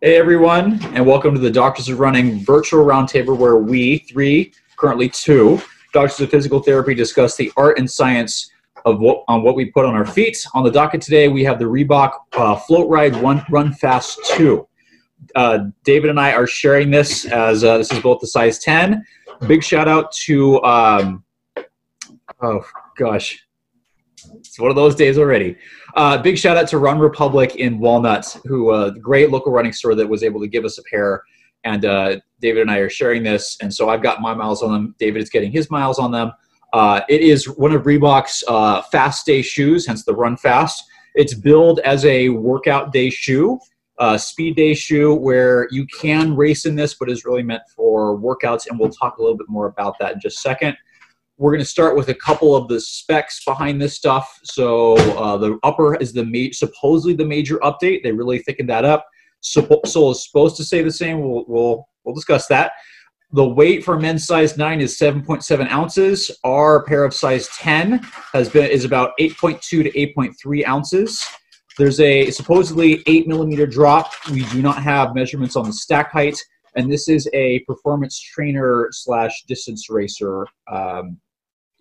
Hey everyone, and welcome to the Doctors of Running virtual roundtable where we, three, currently two, doctors of physical therapy discuss the art and science of what on what we put on our feet. On the docket today, we have the Reebok uh, Float Ride One Run Fast 2. Uh, David and I are sharing this as uh, this is both the size 10. Big shout out to, um, oh gosh, it's one of those days already. Uh, big shout out to Run Republic in Walnut, who uh, great local running store that was able to give us a pair. And uh, David and I are sharing this, and so I've got my miles on them. David is getting his miles on them. Uh, it is one of Reebok's uh, fast day shoes, hence the Run Fast. It's billed as a workout day shoe, uh, speed day shoe, where you can race in this, but is really meant for workouts. And we'll talk a little bit more about that in just a second. We're going to start with a couple of the specs behind this stuff. So uh, the upper is the ma- supposedly the major update. They really thickened that up. Sole is supposed to stay the same. We'll, we'll, we'll discuss that. The weight for men's size 9 is 7.7 ounces. Our pair of size 10 has been is about 8.2 to 8.3 ounces. There's a supposedly 8 millimeter drop. We do not have measurements on the stack height, and this is a performance trainer slash distance racer um,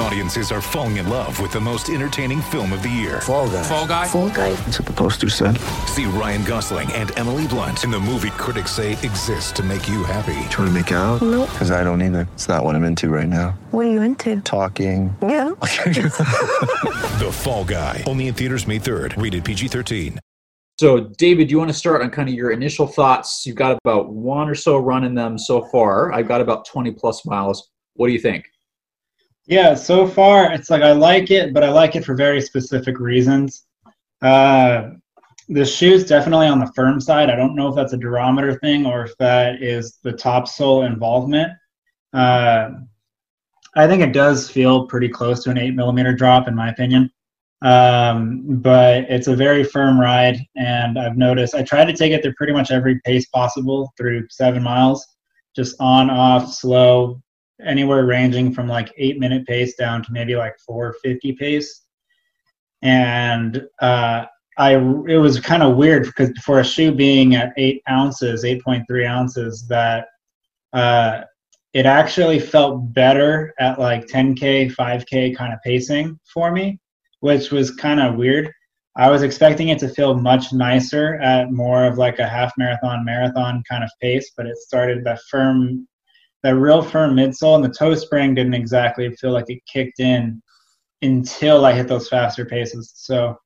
Audiences are falling in love with the most entertaining film of the year. Fall guy. Fall Guy. Fall guy. That's what the poster said. See Ryan Gosling and Emily Blunt in the movie critics say exists to make you happy. Trying to make it out? Nope. Because I don't either. It's not what I'm into right now. What are you into? Talking. Yeah. The Fall Guy. Only in theaters May 3rd. Rated PG-13. So, David, you want to start on kind of your initial thoughts? You've got about one or so running them so far. I've got about 20 plus miles. What do you think? Yeah, so far it's like I like it, but I like it for very specific reasons. Uh, the shoe's definitely on the firm side. I don't know if that's a durometer thing or if that is the top sole involvement. Uh, I think it does feel pretty close to an eight millimeter drop, in my opinion. Um, but it's a very firm ride, and I've noticed I try to take it through pretty much every pace possible through seven miles, just on, off, slow, anywhere ranging from like eight minute pace down to maybe like 450 pace. And uh, I it was kind of weird because for a shoe being at eight ounces, 8.3 ounces, that uh, it actually felt better at like 10k, 5k kind of pacing for me, which was kind of weird. I was expecting it to feel much nicer at more of like a half marathon, marathon kind of pace, but it started that firm that real firm midsole and the toe spring didn't exactly feel like it kicked in until I hit those faster paces. So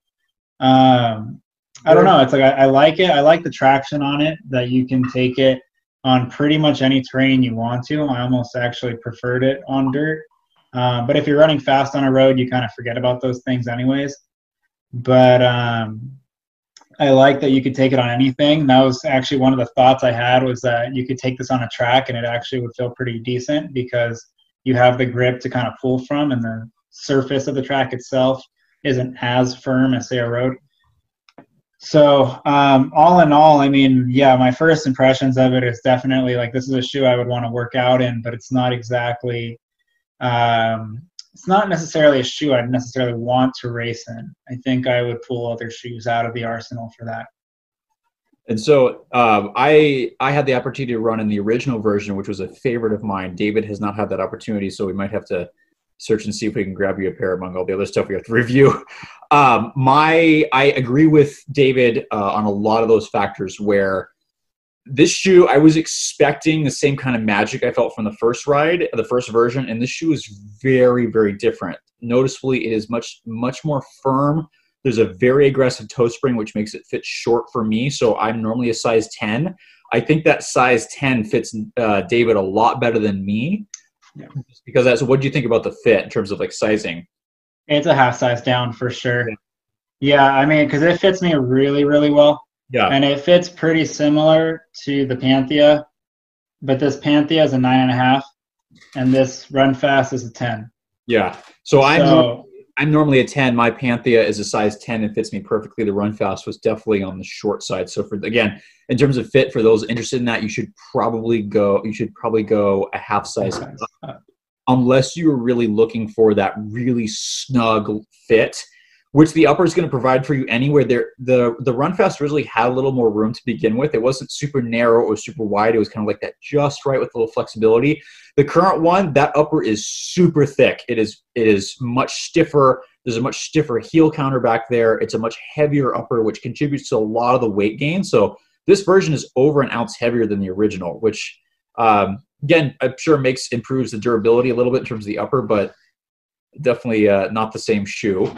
um, I don't know. It's like I, I, like it. I like the traction on it that you can take it on pretty much any terrain you want to. I almost actually preferred it on dirt. Uh, but if you're running fast on a road, you kind of forget about those things anyways. But um, I like that you could take it on anything. That was actually one of the thoughts I had was that you could take this on a track and it actually would feel pretty decent because you have the grip to kind of pull from and the surface of the track itself isn't as firm as say a road. So um, all in all, I mean, yeah, my first impressions of it is definitely like this is a shoe I would want to work out in, but it's not exactly um, it's not necessarily a shoe I'd necessarily want to race in. I think I would pull other shoes out of the arsenal for that. And so um, I I had the opportunity to run in the original version, which was a favorite of mine. David has not had that opportunity, so we might have to search and see if we can grab you a pair among all the other stuff we have to review. Um, my I agree with David uh, on a lot of those factors where this shoe i was expecting the same kind of magic i felt from the first ride the first version and this shoe is very very different. Noticeably it is much much more firm. There's a very aggressive toe spring which makes it fit short for me so i'm normally a size 10 i think that size 10 fits uh, david a lot better than me. Yeah. because that's what do you think about the fit in terms of like sizing? It's a half size down for sure. Yeah, yeah i mean because it fits me really really well yeah. And it fits pretty similar to the Panthea, but this Panthea is a nine and a half, and this Run Fast is a ten. Yeah. So I'm so, I'm normally a 10. My Panthea is a size 10 and fits me perfectly. The Run Fast was definitely on the short side. So for again, in terms of fit, for those interested in that, you should probably go. You should probably go a half size, up, unless you are really looking for that really snug fit which the upper is going to provide for you anywhere. There, the the Run Fast originally had a little more room to begin with. It wasn't super narrow or super wide. It was kind of like that, just right with a little flexibility. The current one, that upper is super thick. It is it is much stiffer. There's a much stiffer heel counter back there. It's a much heavier upper, which contributes to a lot of the weight gain. So this version is over an ounce heavier than the original, which um, again I'm sure makes improves the durability a little bit in terms of the upper, but definitely uh, not the same shoe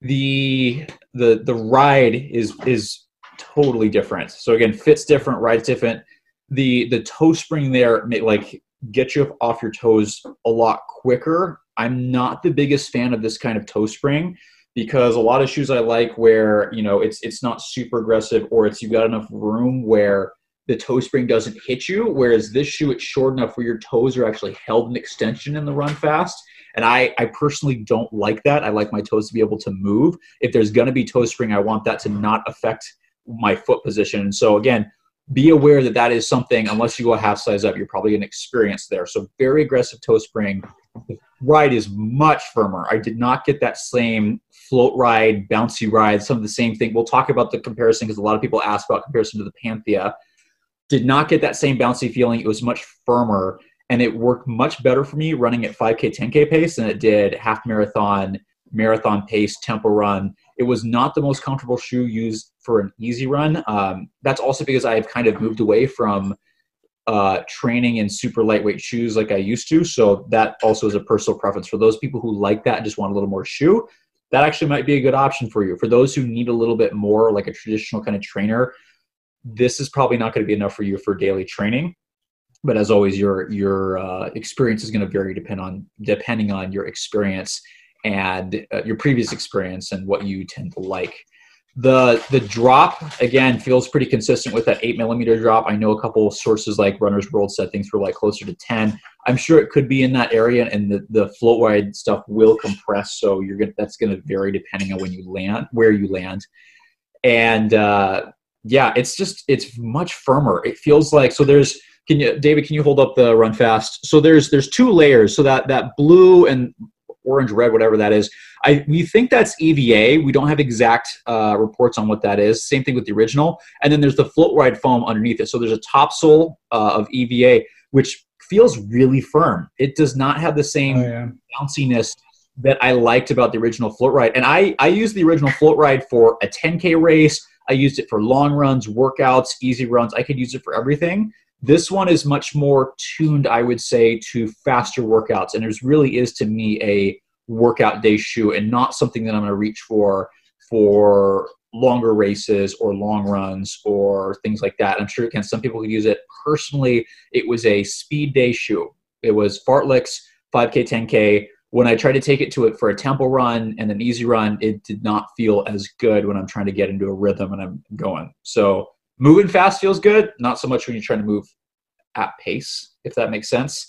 the the the ride is is totally different. So again, fits different, rides different. The the toe spring there may like get you off your toes a lot quicker. I'm not the biggest fan of this kind of toe spring because a lot of shoes I like where you know it's it's not super aggressive or it's you've got enough room where the toe spring doesn't hit you. Whereas this shoe, it's short enough where your toes are actually held in extension in the run fast. And I, I personally don't like that. I like my toes to be able to move. If there's going to be toe spring, I want that to not affect my foot position. And so, again, be aware that that is something, unless you go a half size up, you're probably going to experience there. So, very aggressive toe spring. The ride is much firmer. I did not get that same float ride, bouncy ride, some of the same thing. We'll talk about the comparison because a lot of people ask about comparison to the Panthea. Did not get that same bouncy feeling. It was much firmer and it worked much better for me running at 5k 10k pace than it did half marathon marathon pace tempo run. It was not the most comfortable shoe used for an easy run. Um, that's also because i've kind of moved away from uh, training in super lightweight shoes like i used to. So that also is a personal preference. For those people who like that and just want a little more shoe that actually might be a good option for you. For those who need a little bit more like a traditional kind of trainer this is probably not going to be enough for you for daily training but as always, your your uh, experience is going to vary depend on depending on your experience and uh, your previous experience and what you tend to like. The the drop again feels pretty consistent with that eight millimeter drop. I know a couple sources like Runner's World said things were like closer to ten. I'm sure it could be in that area, and the, the float ride stuff will compress, so you're gonna that's going to vary depending on when you land, where you land, and uh, yeah, it's just it's much firmer. It feels like so there's can you, David? Can you hold up the run fast? So there's there's two layers. So that that blue and orange, red, whatever that is. I we think that's EVA. We don't have exact uh, reports on what that is. Same thing with the original. And then there's the float ride foam underneath it. So there's a topsole uh, of EVA, which feels really firm. It does not have the same oh, yeah. bounciness that I liked about the original float ride. And I I used the original float ride for a 10k race. I used it for long runs, workouts, easy runs. I could use it for everything. This one is much more tuned, I would say, to faster workouts. And it really is to me a workout day shoe and not something that I'm going to reach for for longer races or long runs or things like that. I'm sure again some people could use it. Personally, it was a speed day shoe. It was fartleks 5K, 10K. When I tried to take it to it for a tempo run and an easy run, it did not feel as good when I'm trying to get into a rhythm and I'm going. So moving fast feels good, not so much when you're trying to move at pace, if that makes sense.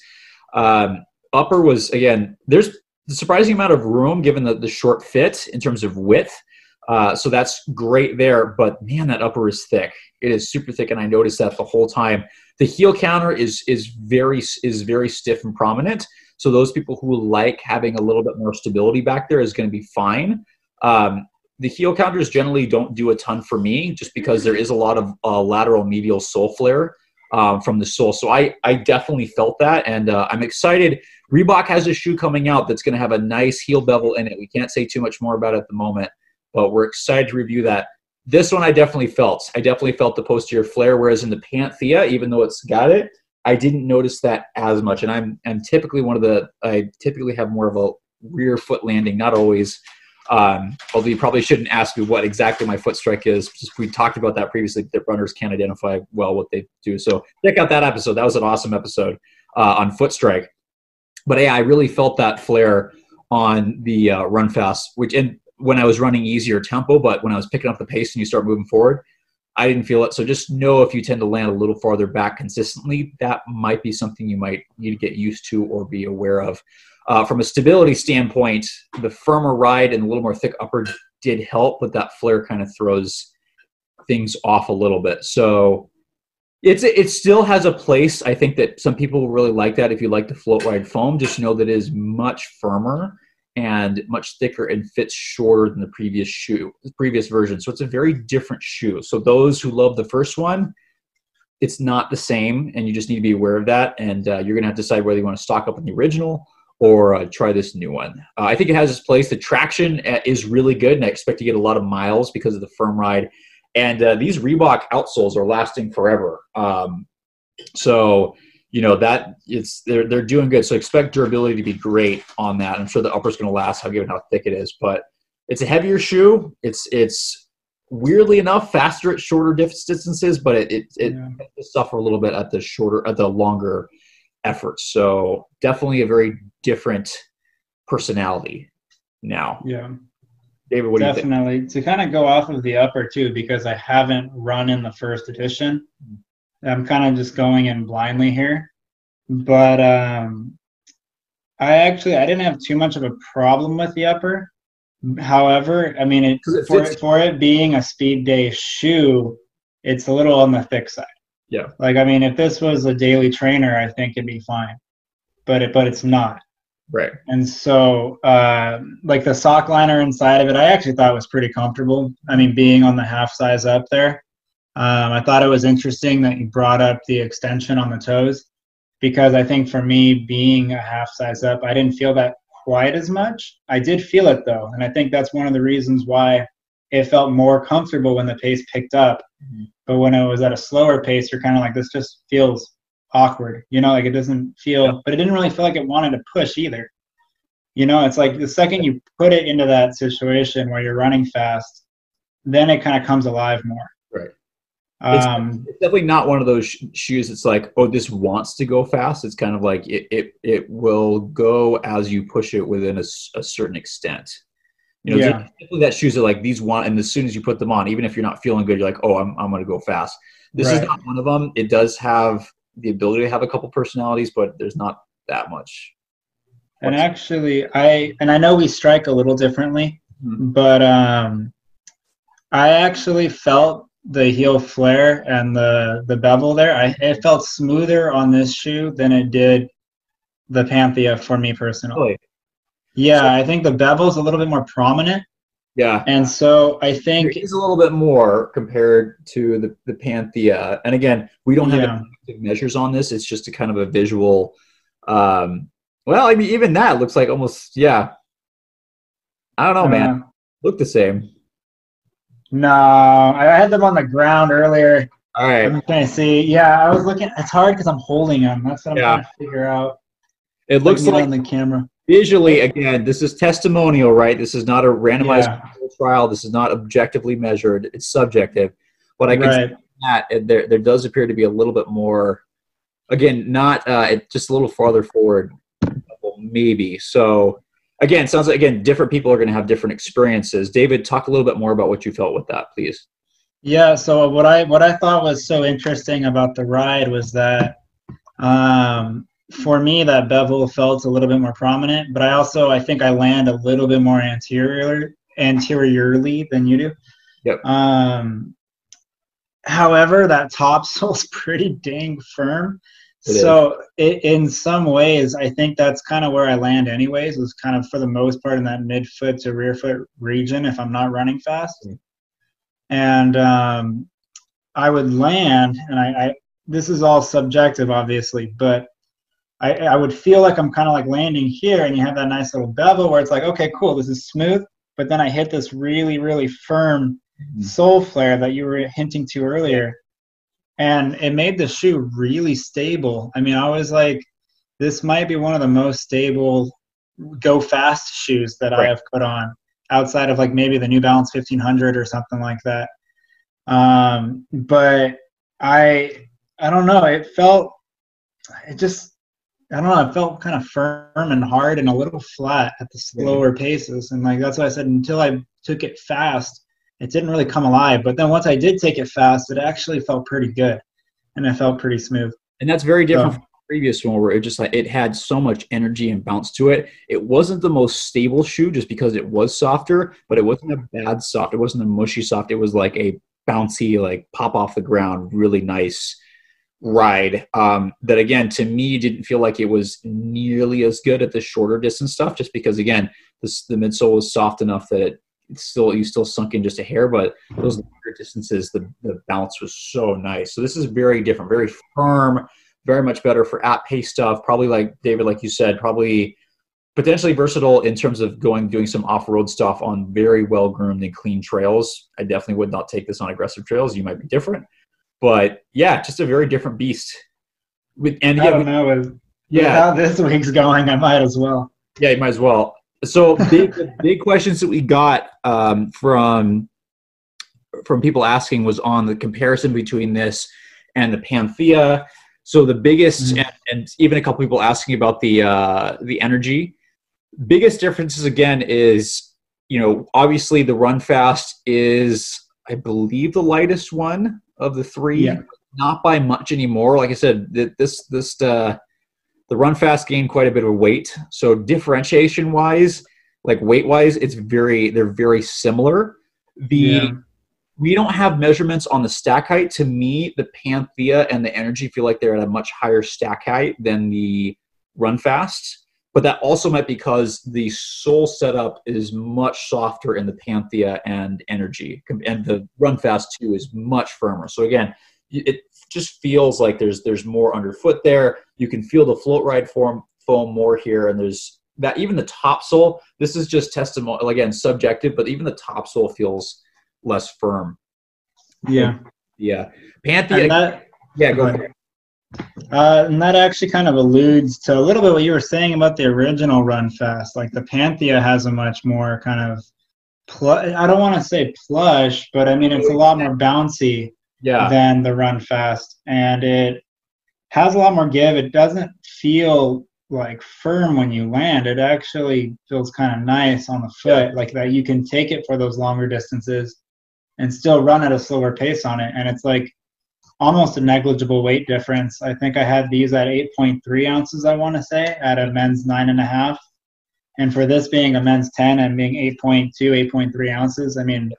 Um, upper was again, there's the surprising amount of room given the, the short fit in terms of width. Uh, so that's great there, but man, that upper is thick. It is super thick, and I noticed that the whole time. The heel counter is is very is very stiff and prominent. So those people who like having a little bit more stability back there is going to be fine. Um, the heel counters generally don't do a ton for me just because there is a lot of uh, lateral medial sole flare um, from the sole. So I, I definitely felt that, and uh, I'm excited. Reebok has a shoe coming out that's going to have a nice heel bevel in it. We can't say too much more about it at the moment, but we're excited to review that. This one I definitely felt. I definitely felt the posterior flare, whereas in the Panthea, even though it's got it, I didn't notice that as much. And I'm, I'm typically one of the, I typically have more of a rear foot landing, not always um, although you probably shouldn't ask me what exactly my foot strike is. Just, we talked about that previously. That runners can't identify well what they do. So check out that episode. That was an awesome episode uh, on foot strike. But yeah, I really felt that flare on the uh, run fast, which and when I was running easier tempo, but when I was picking up the pace and you start moving forward, I didn't feel it. So just know if you tend to land a little farther back consistently, that might be something you might need to get used to or be aware of. Uh, from a stability standpoint, the firmer ride and a little more thick upper did help, but that flare kind of throws things off a little bit. So it's it still has a place. I think that some people really like that. If you like the float ride foam, just know that it is much firmer and much thicker and fits shorter than the previous shoe, the previous version. So it's a very different shoe. So those who love the first one, it's not the same, and you just need to be aware of that. And uh, you're gonna have to decide whether you want to stock up on the original or uh, try this new one. Uh, I think it has its place. The traction uh, is really good, and I expect to get a lot of miles because of the firm ride. And uh, these Reebok outsoles are lasting forever. Um, so you know that it's they're they're doing good. So expect durability to be great on that. I'm sure the upper's going to last, how given how thick it is. But it's a heavier shoe. It's it's weirdly enough faster at shorter distances, but it it, it yeah. suffer a little bit at the shorter at the longer efforts. So definitely a very different personality now. Yeah. David, what definitely. To kind of go off of the upper too, because I haven't run in the first edition. I'm kind of just going in blindly here. But um, I actually I didn't have too much of a problem with the upper. However, I mean it, it for, it, for it being a speed day shoe, it's a little on the thick side. Yeah. Like I mean, if this was a daily trainer, I think it'd be fine. But it but it's not. Right. And so, uh, like the sock liner inside of it, I actually thought was pretty comfortable. I mean, being on the half size up there, um, I thought it was interesting that you brought up the extension on the toes because I think for me, being a half size up, I didn't feel that quite as much. I did feel it though, and I think that's one of the reasons why it felt more comfortable when the pace picked up. Mm-hmm. But when it was at a slower pace, you're kind of like, this just feels awkward. You know, like it doesn't feel, yeah. but it didn't really feel like it wanted to push either. You know, it's like the second you put it into that situation where you're running fast, then it kind of comes alive more. Right. Um, it's, it's, definitely not one of those sh- shoes. It's like, oh, this wants to go fast. It's kind of like it, it, it will go as you push it within a, a certain extent. You know, yeah. that shoes are like these one, and as soon as you put them on, even if you're not feeling good, you're like, oh, I'm, I'm going to go fast. This right. is not one of them. It does have the ability to have a couple personalities, but there's not that much. And actually, I and I know we strike a little differently, mm-hmm. but um, I actually felt the heel flare and the the bevel there. I it felt smoother on this shoe than it did the Panthea for me personally. Yeah, I think the bevel is a little bit more prominent. Yeah. And so I think it's a little bit more compared to the, the Panthea. And again, we don't have yeah. measures on this. It's just a kind of a visual. Um, well, I mean, even that looks like almost, yeah. I don't know, uh, man. Look the same. No, I had them on the ground earlier. All right. I'm trying to see. Yeah, I was looking. It's hard because I'm holding them. That's what I'm yeah. trying to figure out. It looks like on the camera visually again this is testimonial right? This is not a randomized yeah. trial. This is not objectively measured. It's subjective. But i can right. that there, there does appear to be a little bit more again not uh, just a little farther forward maybe. So again sounds like again different people are going to have different experiences. David talk a little bit more about what you felt with that please. Yeah so what i what i thought was so interesting about the ride was that um for me, that bevel felt a little bit more prominent, but I also I think I land a little bit more anterior anteriorly than you do. Yep. Um, however, that top sole's pretty dang firm. It so it, in some ways, I think that's kind of where I land anyways, is kind of for the most part in that midfoot to rear foot region if I'm not running fast. Mm-hmm. And um, I would land, and I, I this is all subjective, obviously, but I, I would feel like I'm kind of like landing here, and you have that nice little bevel where it's like, okay, cool, this is smooth. But then I hit this really, really firm mm-hmm. sole flare that you were hinting to earlier, and it made the shoe really stable. I mean, I was like, this might be one of the most stable go fast shoes that right. I have put on outside of like maybe the New Balance 1500 or something like that. Um, but I, I don't know. It felt, it just I don't know. It felt kind of firm and hard and a little flat at the slower paces, and like that's why I said until I took it fast, it didn't really come alive. But then once I did take it fast, it actually felt pretty good, and it felt pretty smooth. And that's very different so, from previous one where it just like it had so much energy and bounce to it. It wasn't the most stable shoe just because it was softer, but it wasn't a bad soft. It wasn't a mushy soft. It was like a bouncy, like pop off the ground, really nice ride. Um, that again, to me, didn't feel like it was nearly as good at the shorter distance stuff, just because again, this, the midsole was soft enough that it still you still sunk in just a hair, but those longer distances, the, the bounce was so nice. So this is very different, very firm, very much better for at pace stuff. Probably like David, like you said, probably potentially versatile in terms of going doing some off-road stuff on very well groomed and clean trails. I definitely would not take this on aggressive trails. You might be different, but yeah, just a very different beast. With and yeah, know. Yeah, how this week's going, I might as well. yeah, you might as well. So big, big questions that we got um, from from people asking was on the comparison between this and the Panthea. So the biggest, Mhm. and, and even a couple people asking about the uh, the energy. Biggest differences again is you know obviously the Run Fast is I believe the lightest one of the three, Yeah. not by much anymore. Like I said, th- this this uh, the run fast gained quite a bit of weight. So differentiation wise, like weight wise, it's very they're very similar. The Yeah. we don't have measurements on the stack height. To me, the Panthea and the Energy feel like they're at a much higher stack height than the Run Fast. But that also might be because the sole setup is much softer in the Panthea and Energy, and the Run Fast too is much firmer. So again, it just feels like there's there's more underfoot there. You can feel the float ride form foam more here, and there's that even the top sole. This is just testimonial again, subjective, but even the top sole feels less firm. Yeah. Yeah, Panthea. That, yeah, go ahead. Uh, and that actually kind of alludes to a little bit what you were saying about the original Run Fast. Like the Panthea has a much more kind of, pl- I don't want to say plush, but I mean it's a lot more bouncy Yeah, than the Run Fast, and it has a lot more give. It doesn't feel like firm when you land. It actually feels kind of nice on the foot, like that you can take it for those longer distances and still run at a slower pace on it. And it's like almost a negligible weight difference. I think I had these at 8.3 ounces, I want to say, at a men's nine and a half. And for this being a men's 10 and being 8.2, 8.3 ounces, I mean,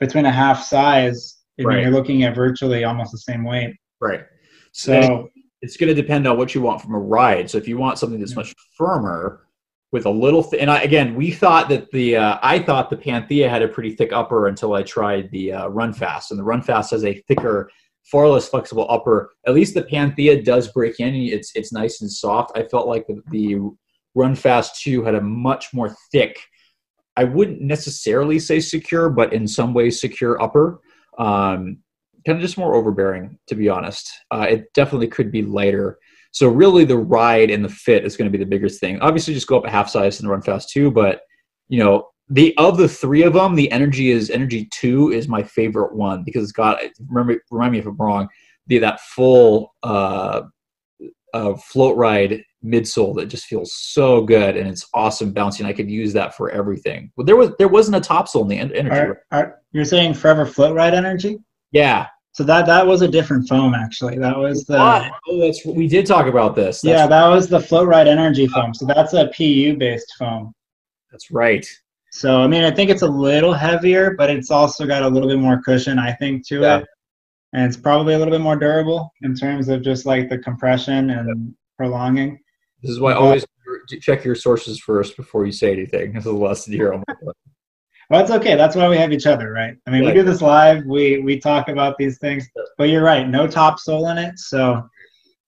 between a half size, Right. you're looking at virtually almost the same weight. right. So, it's going to depend on what you want from a ride. So if you want something that's much firmer with a little, th- and I, again, we thought that the uh, I thought the Panthea had a pretty thick upper until I tried the uh, Run Fast, and the Run Fast has a thicker, far less flexible upper. At least the Panthea does break in. It's it's nice and soft. I felt like the, the Run Fast two had a much more thick. I wouldn't necessarily say secure, but in some ways secure upper. Um, kind of just more overbearing, to be honest. Uh, it definitely could be lighter. So really, the ride and the fit is going to be the biggest thing. Obviously, just go up a half size and run fast 2, But you know, the of the three of them, the energy is energy two is my favorite one because it's got. Remember, remind me if I'm wrong. The that full uh, uh, float ride midsole that just feels so good and it's awesome bouncing. I could use that for everything. But there was there wasn't a topsole in the en- energy. are, are, you're saying Forever Float Ride Energy? yeah. So that that was a different foam actually. That was the oh, that's we did talk about this. That's, yeah, that was the Float Ride Energy foam. So that's a PU based foam. that's right. So I mean, I think it's a little heavier, but it's also got a little bit more cushion, I think, to Yeah. it, and it's probably a little bit more durable in terms of just like the compression and prolonging. This is why Yeah. always check your sources first before you say anything. This is a lesson here. Well, it's okay. That's why we have each other, right? I mean, we do this live. We we talk about these things, but you're right. No top sole in it. So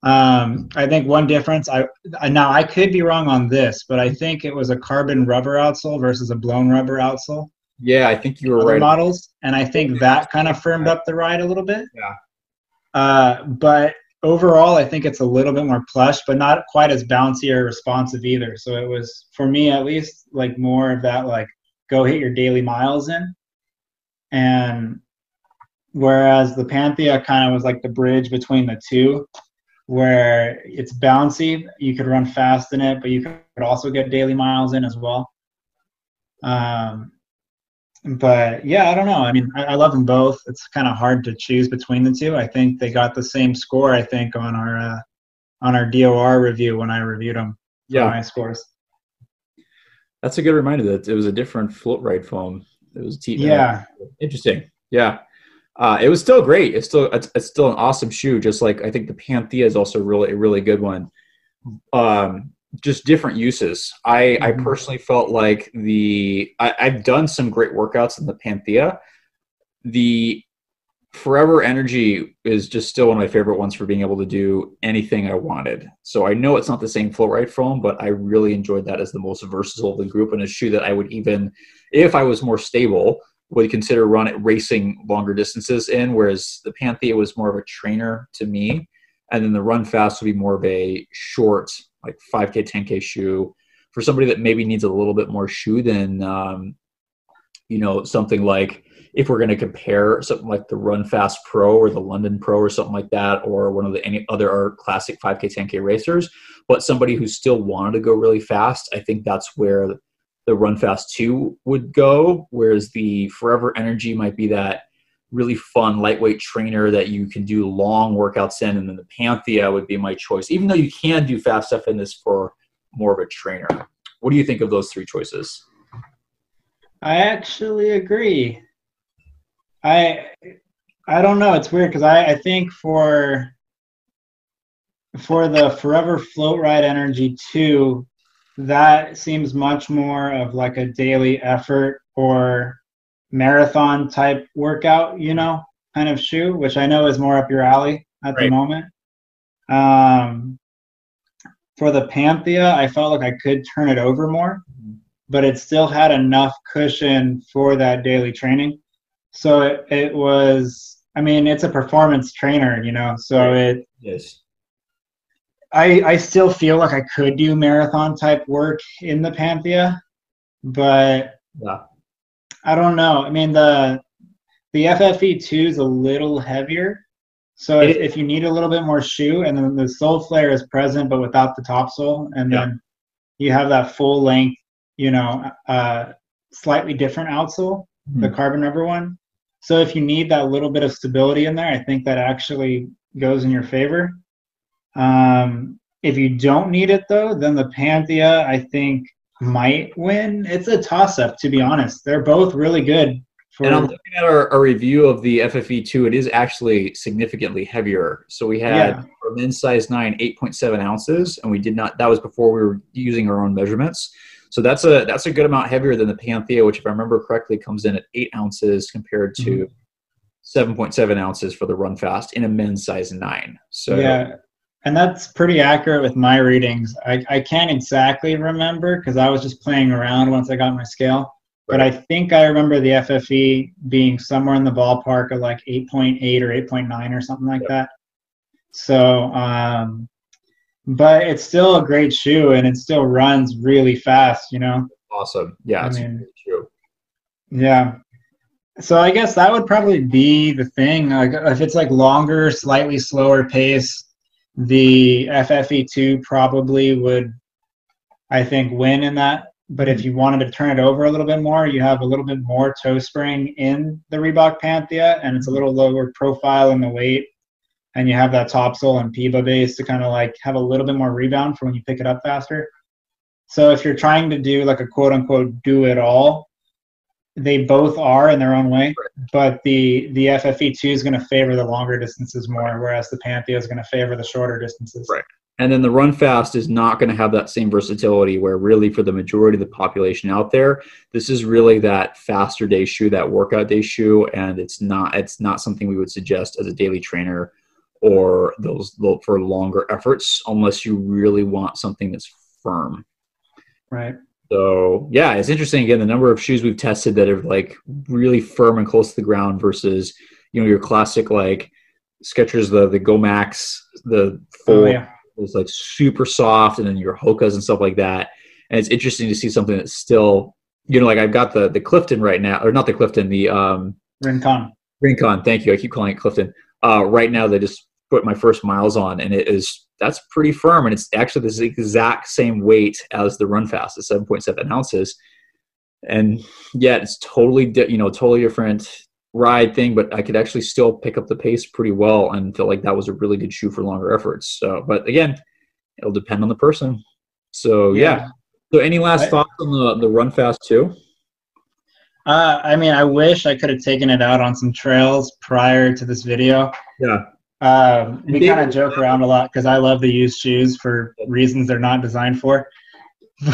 um, I think one difference. I, I now I could be wrong on this, but I think it was a carbon rubber outsole versus a blown rubber outsole. yeah, I think you were right. models, and I think that kind of firmed up the ride a little bit. Yeah. Uh, but overall, I think it's a little bit more plush, but not quite as bouncy or responsive either. So it was, for me at least, like more of that, like go hit your daily miles in. And whereas the Panthea kind of was like the bridge between the two, where it's bouncy, you could run fast in it, but you could also get daily miles in as well. Um, but yeah, I don't know. I mean, I, I love them both. It's kind of hard to choose between the two. I think they got the same score. I think on our uh, on our DOR review when I reviewed them. for Yeah, my scores. that's a good reminder that it was a different float ride foam. It was T. Yeah, Interesting. Yeah. Uh, it was still great. It's still it's, it's still an awesome shoe. Just like I think the Panthea is also really a really good one. Um, just different uses. I I Mhm. personally felt like the I, I've done some great workouts in the Panthea. The Forever Energy is just still one of my favorite ones for being able to do anything I wanted. So I know it's not the same float ride foam, but I really enjoyed that as the most versatile of the group and a shoe that I would even, if I was more stable, would consider run it racing longer distances in. Whereas the Panthea was more of a trainer to me, and then the Run Fast would be more of a short, like 5K, 10K shoe for somebody that maybe needs a little bit more shoe than, um, you know, something like if we're going to compare something like the Run Fast Pro or the London Pro or something like that, or one of the any other classic 5K, 10K racers, but somebody who still wanted to go really fast, I think that's where Run Fast 2 would go, whereas the Forever Energy might be that really fun lightweight trainer that you can do long workouts in, and then the Panthea would be my choice, even though you can do fast stuff in this for more of a trainer. What do you think of those three choices? I actually agree. I I don't know. It's weird because I, I think for for the Forever Float Ride Energy 2, that seems much more of like a daily effort or marathon type workout, you know, kind of shoe, which I know is more up your alley at the Right. moment. Um, for the Panthea, I felt like I could turn it over more, but it still had enough cushion for that daily training. So it, it was, I mean, it's a performance trainer, you know, so it, Yes. I, I still feel like I could do marathon type work in the Panthea, but Yeah. I don't know. I mean the the FFE two is a little heavier, so if, It- if you need a little bit more shoe, and then the sole flare is present but without the top sole, and Yeah. then you have that full length, you know, uh, slightly different outsole, the Hmm. carbon rubber one. So if you need that little bit of stability in there, I think that actually goes in your favor. Um, if you don't need it though, then the Panthea I think might win. It's a toss up to be honest. They're both really good. And I'm looking at our, our review of the FFE2. It is actually significantly heavier. So we had Yeah. for men's size 9, 8.7 ounces, and we did not, that was before we were using our own measurements. So that's a that's a good amount heavier than the Panthea, which, if I remember correctly, comes in at 8 ounces compared to 7.7 ounces for the Run Fast in a men's size 9. So yeah, and that's pretty accurate with my readings. I, I can't exactly remember because I was just playing around once I got my scale. But I think I remember the FFE being somewhere in the ballpark of like 8.8 or 8.9 or something like that. So, um, but it's still a great shoe and it still runs really fast, you know? awesome. Yeah, I it's mean- true. Yeah. So I guess that would probably be the thing. Like if it's like longer, slightly slower pace, the FFE2 probably would, I think, win in that. But if you wanted to turn it over a little bit more, you have a little bit more toe spring in the Reebok Panthea, and it's a little lower profile in the weight, and you have that topsole and PEBA base to kind of like have a little bit more rebound for when you pick it up faster. So if you're trying to do like a quote unquote do it all, they both are in their own way, but the the FFE2 is going to favor the longer distances more, whereas the Panthea is going to favor the shorter distances. Right. And then the run fast is not going to have that same versatility where really for the majority of the population out there, this is really that faster day shoe, that workout day shoe. And it's not, it's not something we would suggest as a daily trainer or those for longer efforts, unless you really want something that's firm. Right. So yeah, it's interesting again, the number of shoes we've tested that are like really firm and close to the ground versus, you know, your classic, like Skechers, the, the Go Max, the full Oh yeah. was like super soft and then your hokas and stuff like that and it's interesting to see something that's still you know like i've got the the clifton right now or not the clifton the um Rincon. rincon thank you i keep calling it clifton uh right now they just put my first miles on and it is that's pretty firm and it's actually the exact same weight as the run fast at 7.7 ounces and yet it's totally di- you know totally different ride thing, but I could actually still pick up the pace pretty well and feel like that was a really good shoe for longer efforts. So, but again, it'll depend on the person. So yeah. Yeah. So any last I- thoughts on the the run fast too? Uh, I mean, I wish I could have taken it out on some trails prior to this video. Yeah. Um, we kind of joke around a lot because I love the used shoes for reasons they're not designed for.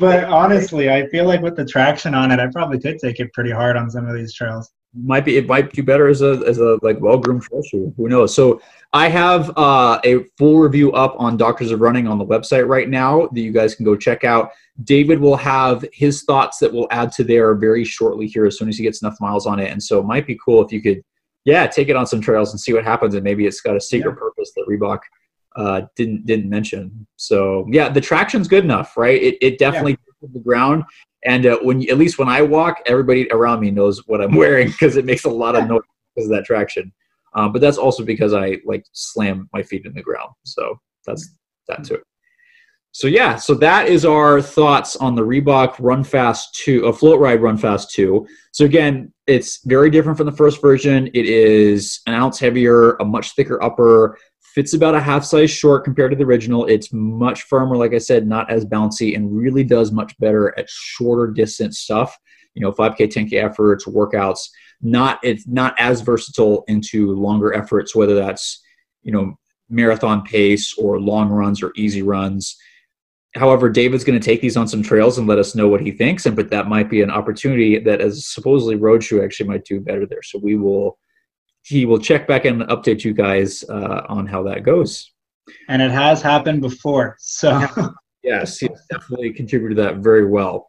but honestly, I feel like with the traction on it, I probably could take it pretty hard on some of these trails. might be it might do better as a as a like well groomed trail shoe. Who knows? So I have uh, a full review up on Doctors of Running on the website right now that you guys can go check out. David will have his thoughts that we'll add to there very shortly here as soon as he gets enough miles on it. And so it might be cool if you could, yeah, take it on some trails and see what happens. And maybe it's got a secret purpose that Reebok uh, didn't didn't mention. So yeah, the traction's good enough, right? It it definitely hits the ground. And uh, when you, at least when I walk, everybody around me knows what I'm wearing because it makes a lot of noise because of that traction. Um, but that's also because I like slam my feet in the ground. So that's that too. So yeah, so that is our thoughts on the Reebok Run Fast 2, a Float Ride Run Fast 2. So again, it's very different from the first version. It is an ounce heavier, a much thicker upper, fits about a half size short compared to the original. It's much firmer, like I said, not as bouncy, and really does much better at shorter distance stuff. You know, 5K, 10K efforts, workouts. Not it's not as versatile into longer efforts, whether that's you know marathon pace or long runs or easy runs. However, David's going to take these on some trails and let us know what he thinks, and but that might be an opportunity that, as supposedly road shoe, actually might do better there. So we will, he will check back and update you guys uh, on how that goes. And it has happened before. So Yes, he definitely contributed to that very well.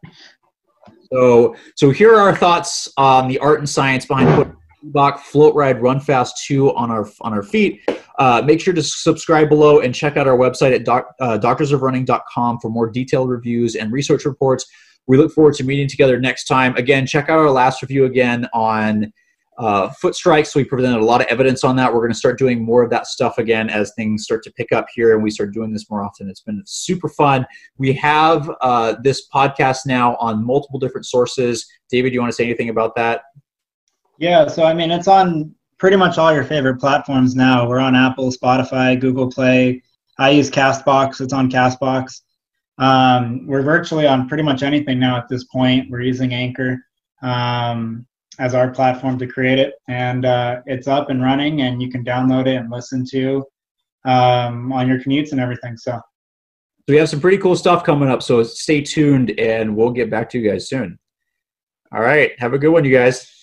So, so here are our thoughts on the art and science behind putting Reebok Float Ride Run Fast 2 on our on our feet. Uh, make sure to subscribe below and check out our website at doc, uh, doctorsofrunning.com for more detailed reviews and research reports. We look forward to meeting together next time. Again, check out our last review again on uh, foot strikes. We presented a lot of evidence on that. We're going to start doing more of that stuff again as things start to pick up here and we start doing this more often. It's been super fun. We have uh, this podcast now on multiple different sources. David, do you want to say anything about that? Yeah, so I mean, it's on pretty much all your favorite platforms now. We're on Apple, Spotify, Google Play. I use Castbox. It's on Castbox. Um, we're virtually on pretty much anything now at this point. We're using Anchor um, as our platform to create it, and uh, it's up and running, and you can download it and listen to um, on your commutes and everything. So, So we have some pretty cool stuff coming up. So stay tuned and we'll get back to you guys soon. All right. Have a good one, you guys.